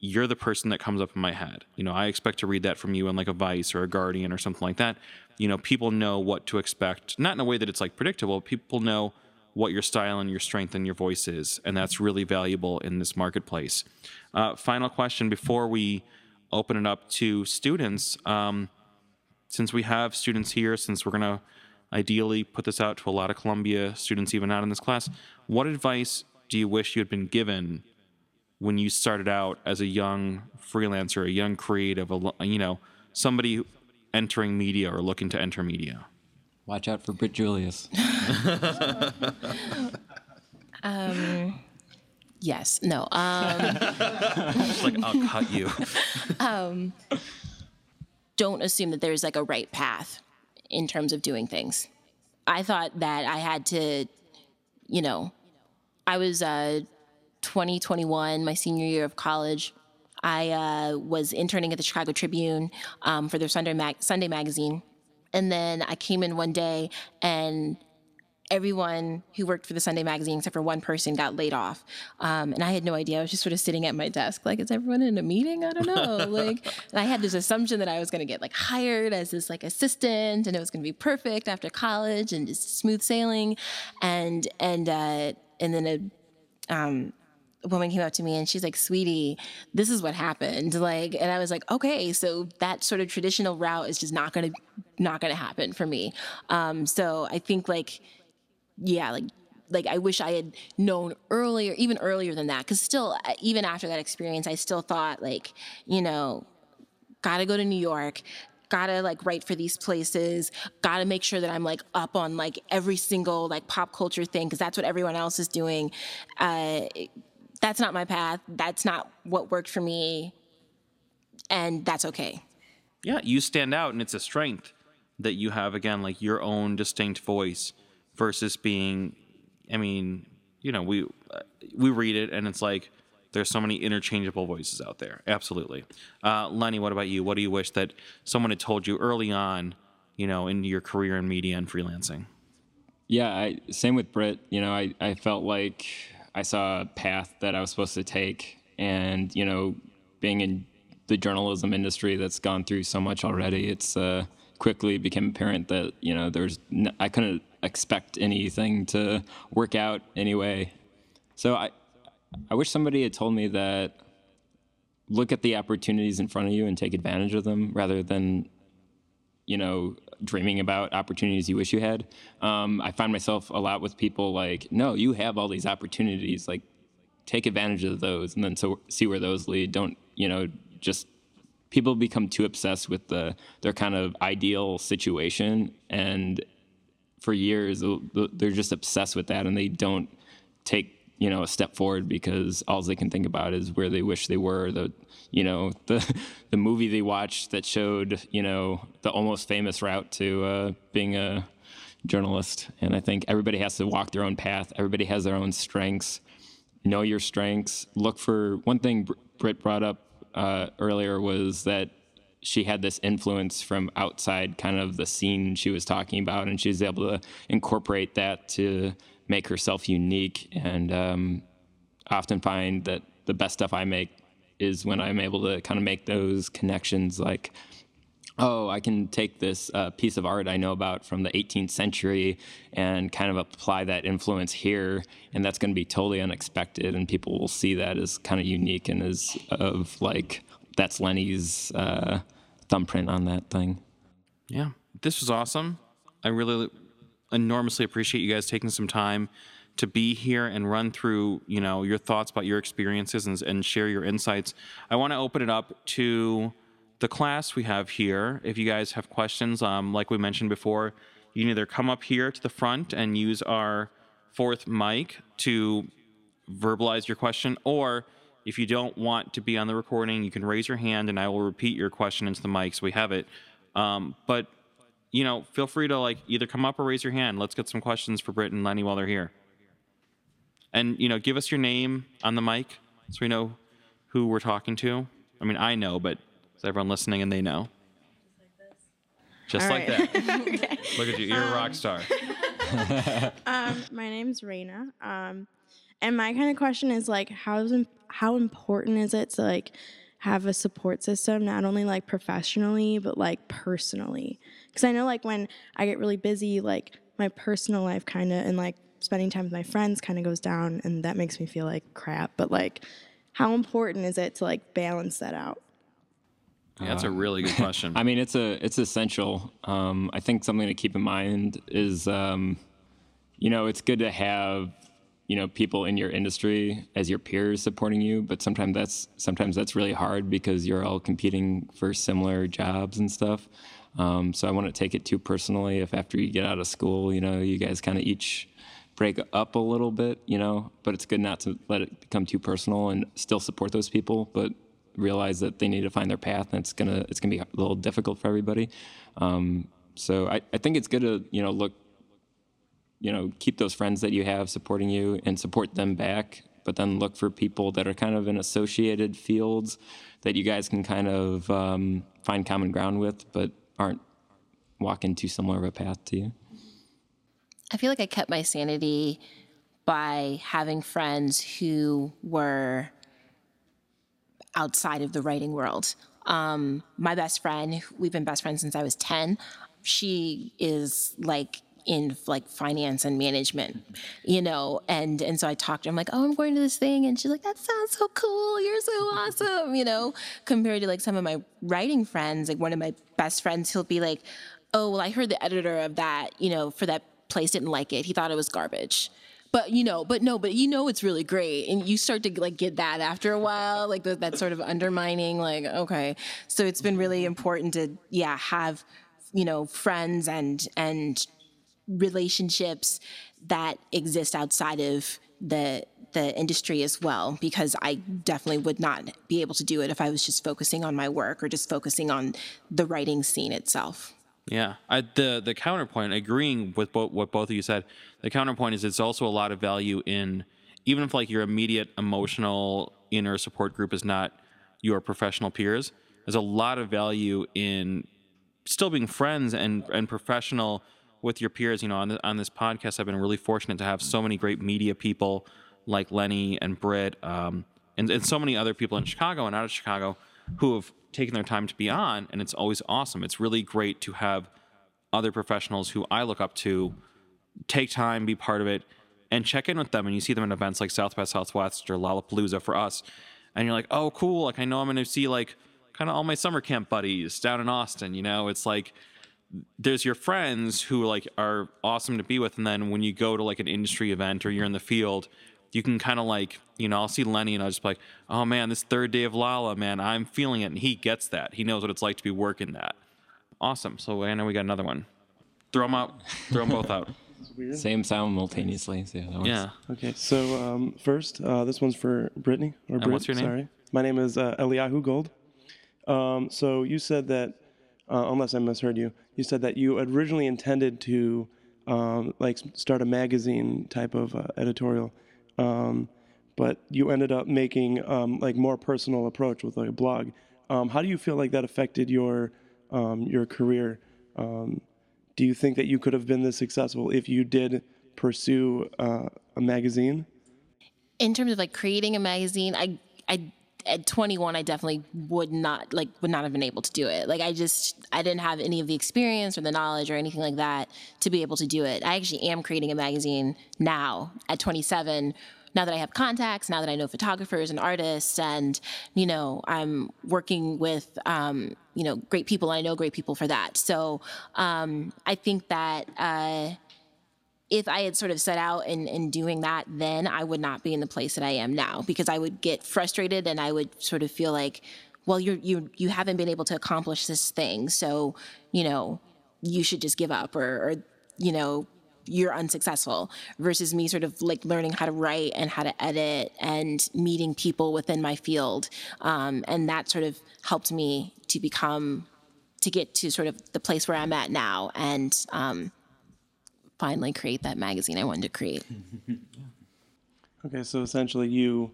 you're the person that comes up in my head. You know, I expect to read that from you in like a Vice or a Guardian or something like that. You know, people know what to expect, not in a way that it's like predictable. People know what your style and your strength and your voice is, and that's really valuable in this marketplace. Uh, final question before we open it up to students. Um, since we have students here, since we're going to ideally put this out to a lot of Columbia students, even not in this class, what advice do you wish you had been given when you started out as a young freelancer, a young creative, a, you know, somebody entering media or looking to enter media? Watch out for Britt Julious. um, yes. No. Um, like I'll cut you. um, don't assume that there's like a right path in terms of doing things. I thought that I had to, you know, I was uh, 2021, my senior year of college. I uh, was interning at the Chicago Tribune um, for their Sunday, mag- Sunday magazine. And then I came in one day and everyone who worked for the Sunday magazine, except for one person, got laid off. Um, and I had no idea. I was just sort of sitting at my desk, like, is everyone in a meeting? I don't know. like, and I had this assumption that I was going to get like hired as this like assistant, and it was going to be perfect after college and just smooth sailing. And and uh, and then a um, woman came up to me and she's like, "Sweetie, this is what happened." Like, and I was like, "Okay, so that sort of traditional route is just not gonna not gonna happen for me." Um, so I think like, yeah, like like I wish I had known earlier, even earlier than that. Because still, uh, even after that experience, I still thought like, you know, gotta go to New York, gotta like write for these places gotta make sure that i'm like up on like every single like pop culture thing because that's what everyone else is doing uh, that's not my path. That's not what worked for me. And that's okay. Yeah, you stand out, and it's a strength that you have, again, like your own distinct voice versus being, I mean, you know, we uh, we read it and it's like there's so many interchangeable voices out there. Absolutely. Uh, Lenny, what about you? What do you wish that someone had told you early on, you know, in your career in media and freelancing? Yeah, I, same with Britt. You know, I, I felt like I saw a path that I was supposed to take, and you know, being in the journalism industry that's gone through so much already, it's uh, quickly became apparent that you know there's n- I couldn't expect anything to work out anyway. So I I wish somebody had told me that look at the opportunities in front of you and take advantage of them rather than you know dreaming about opportunities you wish you had. Um, I find myself a lot with people like, no, you have all these opportunities. Like, take advantage of those, and then so see where those lead. Don't you know? Just people become too obsessed with the their kind of ideal situation, and for years they're just obsessed with that, and they don't take you know a step forward because all they can think about is where they wish they were the you know the the movie they watched that showed you know the almost famous route to uh, being a journalist. And i think everybody has to walk their own path. Everybody has their own strengths. Know your strengths. Look for one thing britt brought up uh, earlier was that she had this influence from outside kind of the scene she was talking about and she was able to incorporate that to make herself unique and um, often find that the best stuff I make is when I'm able to kind of make those connections like oh, I can take this uh, piece of art I know about from the 18th century and kind of apply that influence here, and that's going to be totally unexpected, and people will see that as kind of unique and as of like that's Lenny's uh, thumbprint on that thing. Yeah, this was awesome. I really enormously appreciate you guys taking some time to be here and run through you know your thoughts about your experiences and, and share your insights i want to open it up to the class we have here if you guys have questions um, like we mentioned before you can either come up here to the front and use our fourth mic to verbalize your question or If you don't want to be on the recording, you can raise your hand and I will repeat your question into the mic so we have it. Um, but you know, feel free to like either come up or raise your hand. Let's get some questions for Britt and Lenny while they're here. And you know, give us your name on the mic so we know who we're talking to. I mean, I know, but is everyone listening and they know? Just All like right. that. Look at you, you're a rock star. Um, my name's Raina. Um, and my kind of question is like, how's how important is it to like have a support system, not only like professionally but like personally? Because I know like when I get really busy, like my personal life kind of and like spending time with my friends kind of goes down, and that makes me feel like crap. But like, how important is it to like balance that out? Yeah, that's a really good question. I mean, it's a it's essential. Um, I think something to keep in mind is, um, you know, it's good to have you know people in your industry as your peers supporting you, but sometimes that's sometimes that's really hard because you're all competing for similar jobs and stuff. Um, so I wouldn't take it too personally if after you get out of school, you know, you guys kind of each break up a little bit, you know, but it's good not to let it become too personal and still support those people, but realize that they need to find their path and it's gonna it's gonna be a little difficult for everybody. Um, so I, I think it's good to you know look you know keep those friends that you have supporting you and support them back but then look for people that are kind of in associated fields that you guys can kind of um, find common ground with but aren't walking too similar of a path to you I feel like I kept my sanity by having friends who were outside of the writing world. Um, my best friend, we've been best friends since I was 10. She is like in like finance and management, you know, and and so I talked to her. I'm like, oh, I'm going to this thing, and she's like, that sounds so cool. You're so awesome, you know. Compared to like some of my writing friends, like one of my best friends, he'll be like, oh, well, I heard the editor of that, you know, for that place didn't like it. He thought it was garbage but you know but no but you know it's really great and you start to like get that after a while like the, that sort of undermining like okay so it's been really important to yeah have you know friends and and relationships that exist outside of the the industry as well because I definitely would not be able to do it if I was just focusing on my work or just focusing on the writing scene itself. Yeah, I, the the counterpoint, agreeing with what both of you said, the counterpoint is it's also a lot of value in even if like your immediate emotional inner support group is not your professional peers. There's a lot of value in still being friends and and professional with your peers. You know, on the, on this podcast, I've been really fortunate to have so many great media people like Lenny and Britt, um, and and so many other people in Chicago and out of Chicago who have taken their time to be on, and it's always awesome. It's really great to have other professionals who I look up to take time, be part of it, and check in with them. And you see them at events like South by Southwest or Lollapalooza for us, and you're like, oh, cool. Like I know I'm going to see like kind of all my summer camp buddies down in Austin. You know, it's like there's your friends who like are awesome to be with, and then when you go to like an industry event or you're in the field, you can kind of like you know I'll see Lenny and I'll just be like, oh man, this third day of Lala, man, I'm feeling it, and he gets that. He knows what it's like to be working that. Awesome. So I know we got another one. Throw them out. Throw them both out. Weird. same simultaneously so yeah. Yeah. Okay, so um, first, uh, this one's for Brittany or Britt, what's your name? Sorry, my name is uh, Eliyahu Gold. Um, so you said that, uh, unless I misheard you, you said that you originally intended to um, like start a magazine type of uh, editorial, um, but you ended up making um, like more personal approach with like a blog. Um, how do you feel like that affected your um, your career? Um, do you think that you could have been this successful if you did pursue uh, a magazine? in terms of like creating a magazine, I I at 21 I definitely would not like would not have been able to do it. Like I just I didn't have any of the experience or the knowledge or anything like that to be able to do it. I actually am creating a magazine now at 27 now that I have contacts, now that I know photographers and artists, and you know, I'm working with um, you know great people. I know great people for that. So um, I think that uh, if I had sort of set out in, in doing that, then I would not be in the place that I am now because I would get frustrated and I would sort of feel like, well, you're, you you haven't been able to accomplish this thing, so you know you should just give up or, or you know you're unsuccessful versus me sort of like learning how to write and how to edit and meeting people within my field. Um, and that sort of helped me to become to get to sort of the place where i'm at now. And um, finally create that magazine i wanted to create Okay, so essentially, you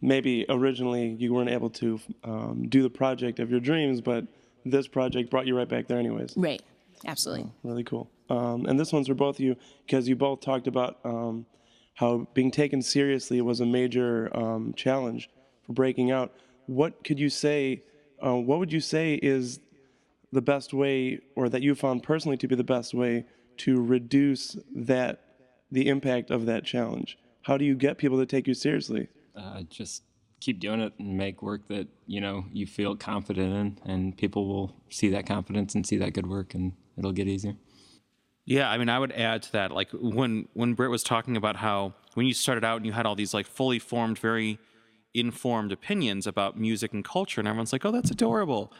maybe originally you weren't able to um, do the project of your dreams, but this project brought you right back there, anyways. right absolutely Really cool. Um, and this one's for both of you because you both talked about um, how being taken seriously was a major um, challenge for breaking out. What could you say? Uh, what would you say is the best way, or that you found personally to be the best way to reduce that the impact of that challenge? How do you get people to take you seriously? Uh, just keep doing it and make work that you know you feel confident in, and people will see that confidence and see that good work, and it'll get easier. Yeah, I mean, I would add to that, like when when Britt was talking about how when you started out and you had all these like fully formed, very informed opinions about music and culture, and everyone's like, "Oh, that's adorable."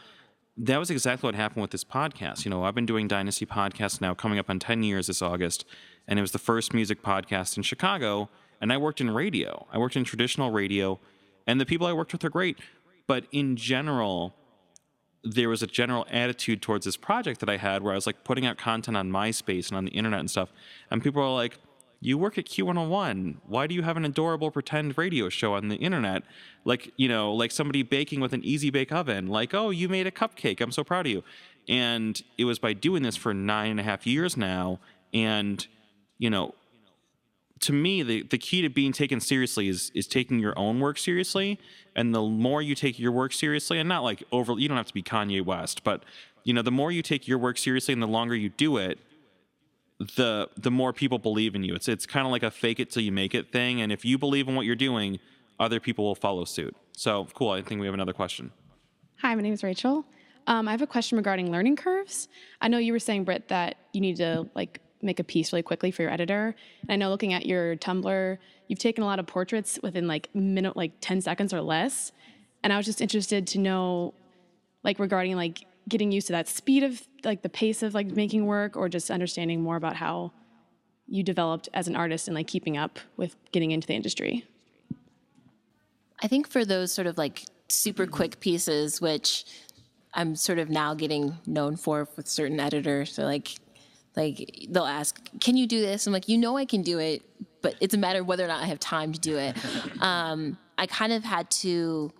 That was exactly what happened with this podcast. You know, I've been doing Dynasty podcasts now, coming up on ten years this August, and it was the first music podcast in Chicago. And I worked in radio. I worked in traditional radio, and the people I worked with are great. But in general, there was a general attitude towards this project that I had where I was like putting out content on MySpace and on the internet and stuff. And people were like, You work at Q101. Why do you have an adorable pretend radio show on the internet? Like, you know, like somebody baking with an easy bake oven. Like, oh, you made a cupcake. I'm so proud of you. And it was by doing this for nine and a half years now. And, you know, to me, the, the key to being taken seriously is is taking your own work seriously. And the more you take your work seriously, and not like over, you don't have to be Kanye West, but you know, the more you take your work seriously and the longer you do it, the the more people believe in you. It's it's kind of like a fake it till you make it thing. And if you believe in what you're doing, other people will follow suit. So cool. I think we have another question. Hi, my name is Rachel. Um, I have a question regarding learning curves. I know you were saying, Britt, that you need to like make a piece really quickly for your editor. And I know looking at your Tumblr, you've taken a lot of portraits within like minute, like 10 seconds or less. And I was just interested to know, like regarding like getting used to that speed of like the pace of like making work, or just understanding more about how you developed as an artist and like keeping up with getting into the industry. I think for those sort of like super quick pieces, which I'm sort of now getting known for with certain editors, so like like they'll ask, "Can you do this?" I'm like, "You know, I can do it, but it's a matter of whether or not I have time to do it." um, I kind of had to.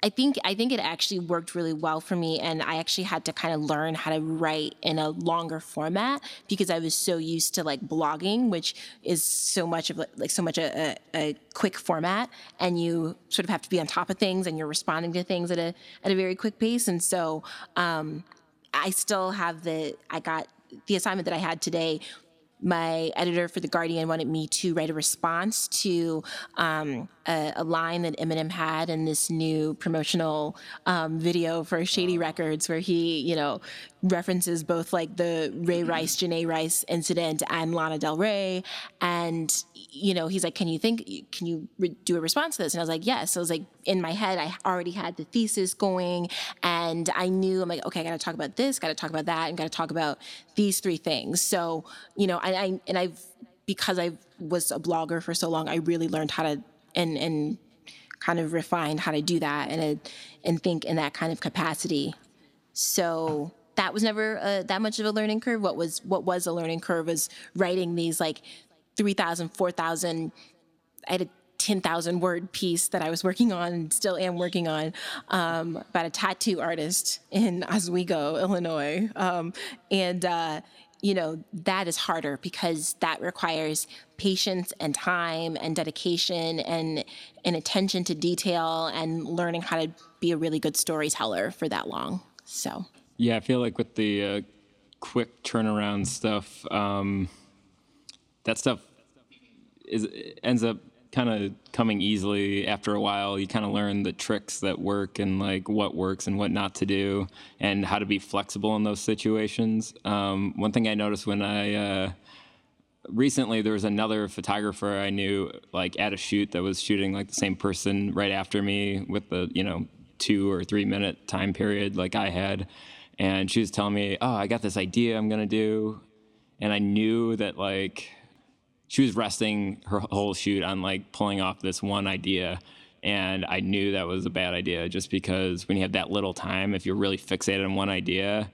I think I think it actually worked really well for me, and I actually had to kind of learn how to write in a longer format because I was so used to like blogging, which is so much of like so much a, a, quick format, and you sort of have to be on top of things, and you're responding to things at a at a very quick pace, and so um, I still have the I got the assignment that I had today my editor for The Guardian wanted me to write a response to um, a, a, line that Eminem had in this new promotional um, video for Shady Records, where he, you know, references both like the Ray Rice, Janae Rice incident and Lana Del Rey. And, you know, he's like, Can you think, can you re- do a response to this? And I was like, Yes. So I was like, in my head, I already had the thesis going, and I knew, I'm like, Okay, I got to talk about this, got to talk about that, and got to talk about these three things. So, you know, I, I and I've because I was a blogger for so long, I really learned how to and and kind of refined how to do that and and think in that kind of capacity. So that was never uh, that much of a learning curve. What was what was a learning curve was writing these like 3,000, 4,000. I had a 10,000 word piece that I was working on and still am working on um, about a tattoo artist in Oswego, Illinois. Um, and uh, you know, that is harder because that requires patience and time and dedication and, and attention to detail and learning how to be a really good storyteller for that long. So, yeah, I feel like with the uh, quick turnaround stuff, um, that stuff is ends up kind of coming easily after a while. You kind of learn the tricks that work and like what works and what not to do and how to be flexible in those situations. Um, one thing I noticed when I uh, recently there was another photographer I knew like at a shoot that was shooting like the same person right after me with the you know two or three minute time period like I had. And she was telling me, "Oh, I got this idea I'm gonna do," and I knew that like she was resting her whole shoot on like pulling off this one idea. And I knew that was a bad idea just because when you have that little time, if you're really fixated on one idea,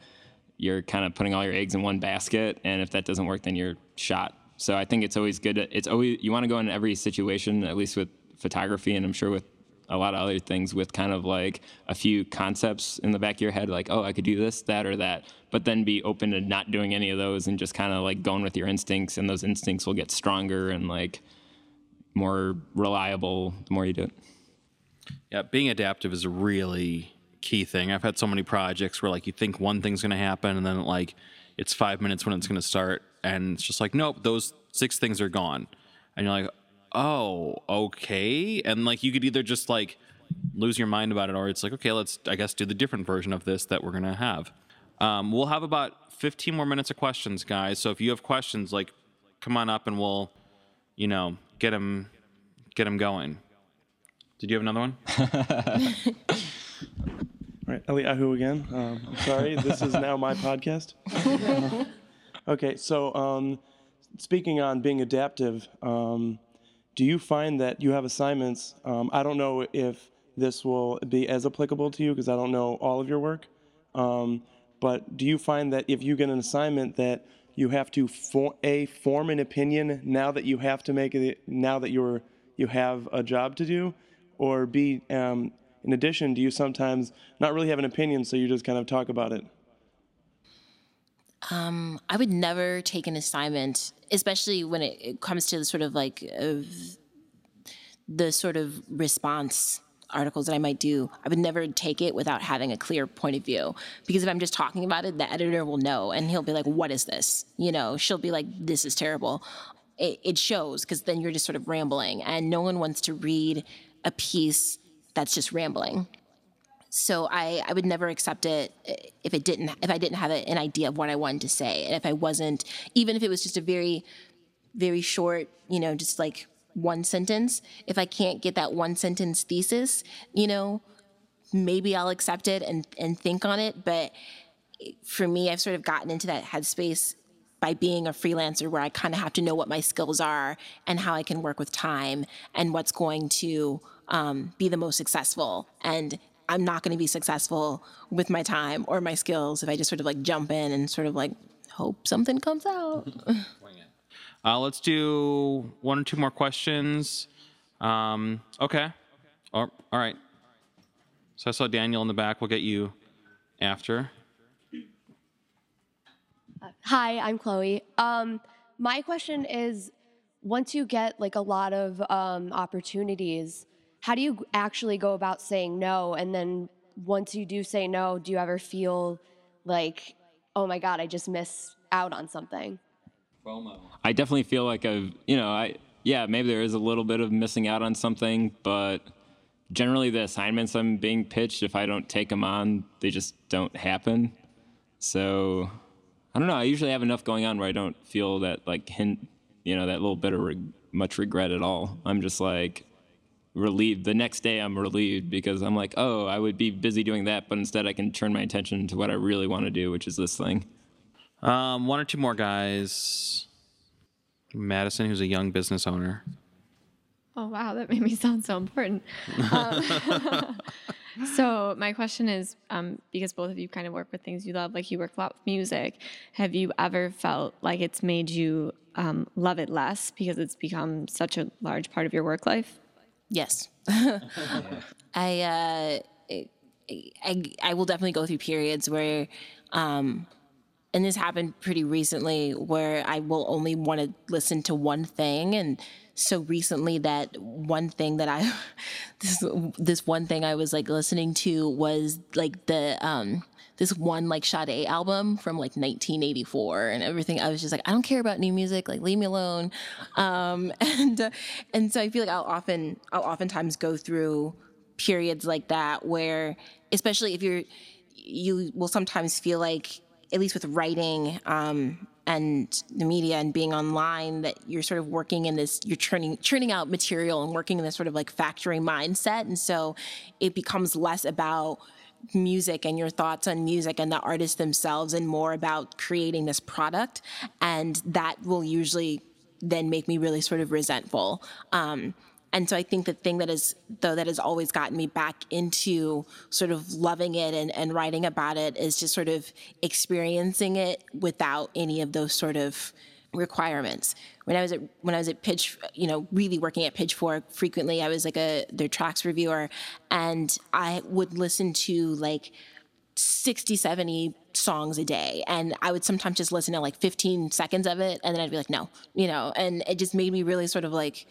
you're kind of putting all your eggs in one basket. And if that doesn't work, then you're shot. So I think it's always good. To, it's always, you want to go in every situation, at least with photography, and I'm sure with a lot of other things with kind of like a few concepts in the back of your head, like, oh, I could do this, that, or that, but then be open to not doing any of those and just kind of like going with your instincts, and those instincts will get stronger and like more reliable the more you do it. Yeah, being adaptive is a really key thing. I've had so many projects where like you think one thing's going to happen, and then like it's five minutes when it's going to start, and it's just like, nope, those six things are gone, and you're like, oh, okay. And like you could either just like lose your mind about it, or it's like, okay, let's I guess do the different version of this that we're gonna have. Um, we'll have about 15 more minutes of questions, guys. So if you have questions, like come on up and we'll, you know, get them get them going. Did you have another one? All right, Eliyahu again. Um, I'm sorry, this is now my podcast. okay, so um, speaking on being adaptive, um, do you find that you have assignments? Um, I don't know if this will be as applicable to you because I don't know all of your work. Um, but do you find that if you get an assignment that you have to for, a form an opinion now that you have to make it now that you're you have a job to do, or b um, in addition, do you sometimes not really have an opinion, so you just kind of talk about it? Um, I would never take an assignment, especially when it, it comes to the sort of like uh, the sort of response articles that I might do. I would never take it without having a clear point of view because if I'm just talking about it, the editor will know and he'll be like, "What is this?" You know, she'll be like, "This is terrible." It, it shows because then you're just sort of rambling, and no one wants to read a piece that's just rambling so I, I would never accept it if it didn't if I didn't have an idea of what I wanted to say. And if I wasn't even if it was just a very very short you know just like one sentence if I can't get that one sentence thesis you know maybe I'll accept it and and think on it. But for me I've sort of gotten into that headspace by being a freelancer where I kind of have to know what my skills are and how I can work with time and what's going to um, be the most successful. And I'm not going to be successful with my time or my skills if I just sort of like jump in and sort of like hope something comes out. uh, let's do one or two more questions. Um, okay. Oh, all right. So I saw Daniel in the back. We'll get you after. Hi, I'm Chloe. Um, my question is once you get like a lot of um, opportunities, how do you actually go about saying no? And then once you do say no, do you ever feel like, oh my God, I just miss out on something? I definitely feel like I've, you know, I, yeah, maybe there is a little bit of missing out on something, but generally the assignments I'm being pitched, if I don't take them on, they just don't happen. So I don't know. I usually have enough going on where I don't feel that like hint, you know, that little bit of re- much regret at all. I'm just like, relieved. The next day, I'm relieved because I'm like, oh, I would be busy doing that, but instead I can turn my attention to what I really want to do, which is this thing. Um, one or two more guys. Madison, who's a young business owner. Oh wow, that made me sound so important. um, so my question is, um, because both of you kind of work with things you love, like you work a lot with music. Have you ever felt like it's made you um, love it less because it's become such a large part of your work life? Yes. I, uh, I, I will definitely go through periods where, um, and this happened pretty recently where I will only want to listen to one thing. And so recently that one thing that I, this, this one thing I was like listening to was like the, um, this one like Sade album from like 1984 and everything. I was just like, I don't care about new music. Like, leave me alone. Um, and and so I feel like I'll often I'll oftentimes go through periods like that where, especially if you're you will sometimes feel like at least with writing um, and the media and being online that you're sort of working in this you're churning churning out material and working in this sort of like factory mindset. And so it becomes less about music and your thoughts on music and the artists themselves and more about creating this product. And that will usually then make me really sort of resentful. Um, and so I think the thing that is though that has always gotten me back into sort of loving it and, and writing about it is just sort of experiencing it without any of those sort of requirements. When I was at when I was at Pitch, you know, really working at Pitchfork frequently, I was like a their tracks reviewer, and I would listen to like 60, 70 songs a day. And I would sometimes just listen to like 15 seconds of it, and then I'd be like, no, you know, and it just made me really sort of like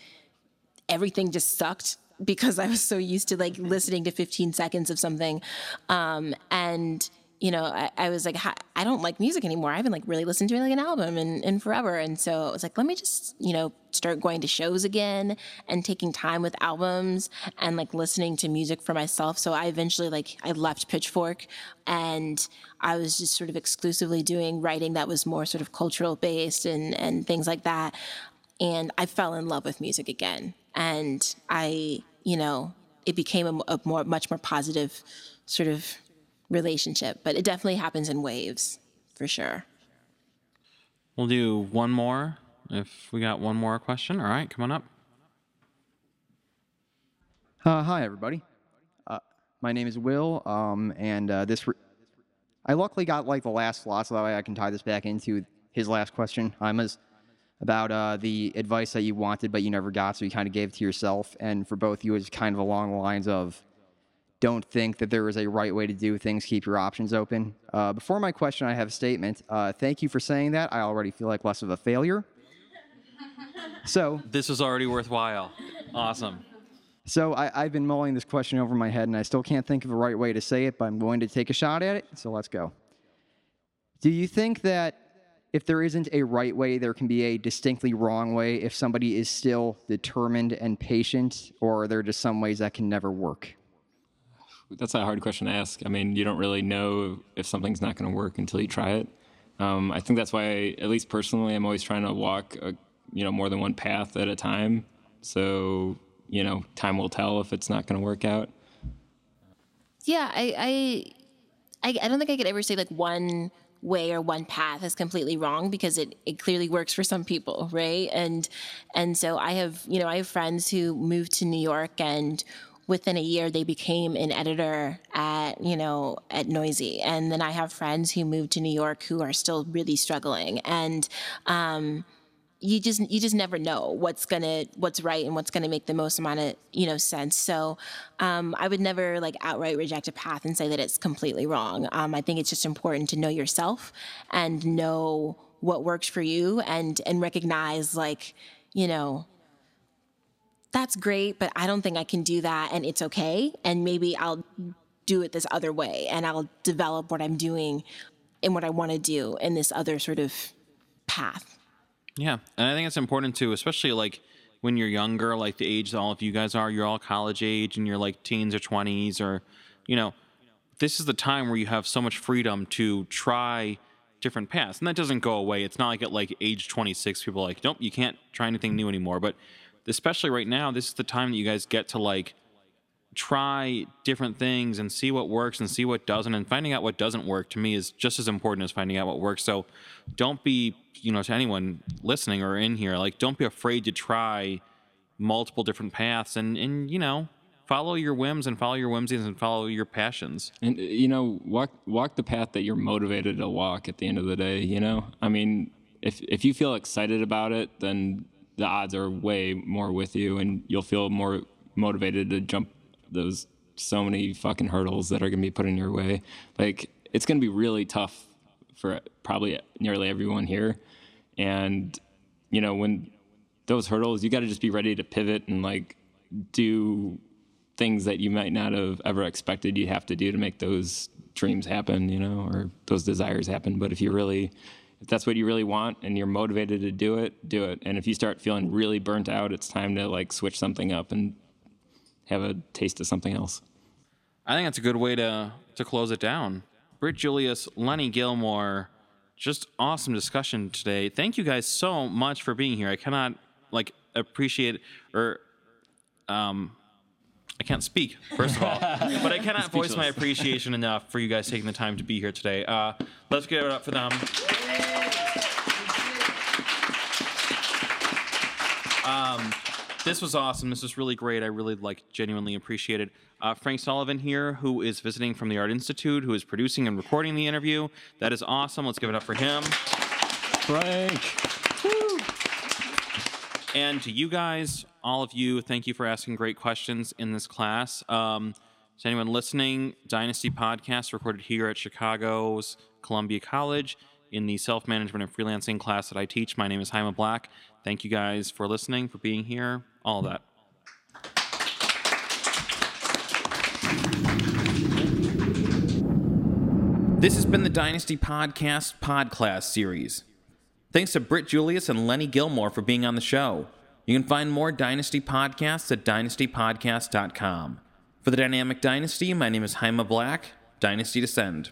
everything just sucked because I was so used to like listening to 15 seconds of something. Um, and, you know, I, I was like, I don't like music anymore. I haven't like really listened to like an album in, in forever. And so I was like, let me just, you know, start going to shows again and taking time with albums and like listening to music for myself. So I eventually like, I left Pitchfork and I was just sort of exclusively doing writing that was more sort of cultural based and, and things like that. And I fell in love with music again and I, you know, it became a, a more, much more positive sort of relationship. But it definitely happens in waves, for sure. We'll do one more. If we got one more question, all right, come on up. Uh, hi, everybody. Uh, my name is Will, um, and uh, this. Re- I luckily got like the last slot, so that way I can tie this back into his last question. I'm as about uh, the advice that you wanted but you never got, so you kind of gave it to yourself. And for both you, it's kind of along the lines of don't think that there is a right way to do things, keep your options open. Uh, before my question, I have a statement. Uh, thank you for saying that. I already feel like less of a failure. So, this is already worthwhile. Awesome. So, I, I've been mulling this question over my head and I still can't think of a right way to say it, but I'm going to take a shot at it. So, let's go. Do you think that if there isn't a right way, there can be a distinctly wrong way if somebody is still determined and patient, or are there just some ways that can never work? That's a hard question to ask. I mean, you don't really know if something's not going to work until you try it. Um, I think that's why, at least personally, I'm always trying to walk, a, you know, more than one path at a time. So, you know, time will tell if it's not going to work out. Yeah, I, I, I, I don't think I could ever say like one way or one path is completely wrong because it, it clearly works for some people right? And and so i have you know i have friends who moved to new york and within a year they became an editor at you know at noisey and then i have friends who moved to new york who are still really struggling. And um, you just you just never know what's gonna what's right and what's gonna make the most amount of you know sense. So um, I would never like outright reject a path and say that it's completely wrong. Um, I think it's just important to know yourself and know what works for you and and recognize like you know that's great, but I don't think I can do that, and it's okay. And maybe I'll do it this other way, and I'll develop what I'm doing and what I want to do in this other sort of path. Yeah, and I think it's important too, especially like when you're younger, like the age that all of you guys are. You're all college age, and you're like teens or twenties, or you know, this is the time where you have so much freedom to try different paths, and that doesn't go away. It's not like at like age 26, people are like, nope, you can't try anything new anymore. But especially right now, this is the time that you guys get to like try different things and see what works and see what doesn't. And finding out what doesn't work to me is just as important as finding out what works. So don't be you know to anyone listening or in here like don't be afraid to try multiple different paths and and you know follow your whims and follow your whimsies and follow your passions. And uh, you know walk walk the path that you're motivated to walk at the end of the day you know? I mean if if you feel excited about it then the odds are way more with you and you'll feel more motivated to jump those so many fucking hurdles that are going to be put in your way. Like it's going to be really tough for probably nearly everyone here. And you know, when those hurdles, you got to just be ready to pivot and like do things that you might not have ever expected you have to do to make those dreams happen, you know, or those desires happen. But if you really if that's what you really want and you're motivated to do it, do it. And if you start feeling really burnt out, it's time to like switch something up and have a taste of something else. I think that's a good way to to close it down. Britt Julious, Lenny Gilmore, just awesome discussion today. Thank you guys so much for being here. I cannot like appreciate or um I can't speak, first of all, but I cannot voice my appreciation enough for you guys taking the time to be here today. Uh, let's give it up for them. Um, this was awesome. This was really great. I really like genuinely appreciated uh, Frank Sullivan here, who is visiting from the Art Institute, who is producing and recording the interview. That is awesome. Let's give it up for him. Frank. And to you guys, all of you, thank you for asking great questions in this class. Um, to anyone listening, Dynasty Podcast recorded here at Chicago's Columbia College in the self management and freelancing class that I teach. My name is Jaime Black. Thank you guys for listening, for being here, all that. This has been the Dynasty Podcast Podclass series. Thanks to Britt Julious and Lenny Gilmore for being on the show. You can find more Dynasty podcasts at dynastypodcast.com. For the Dynamic Dynasty, my name is Jaime Black. Dynasty Descend.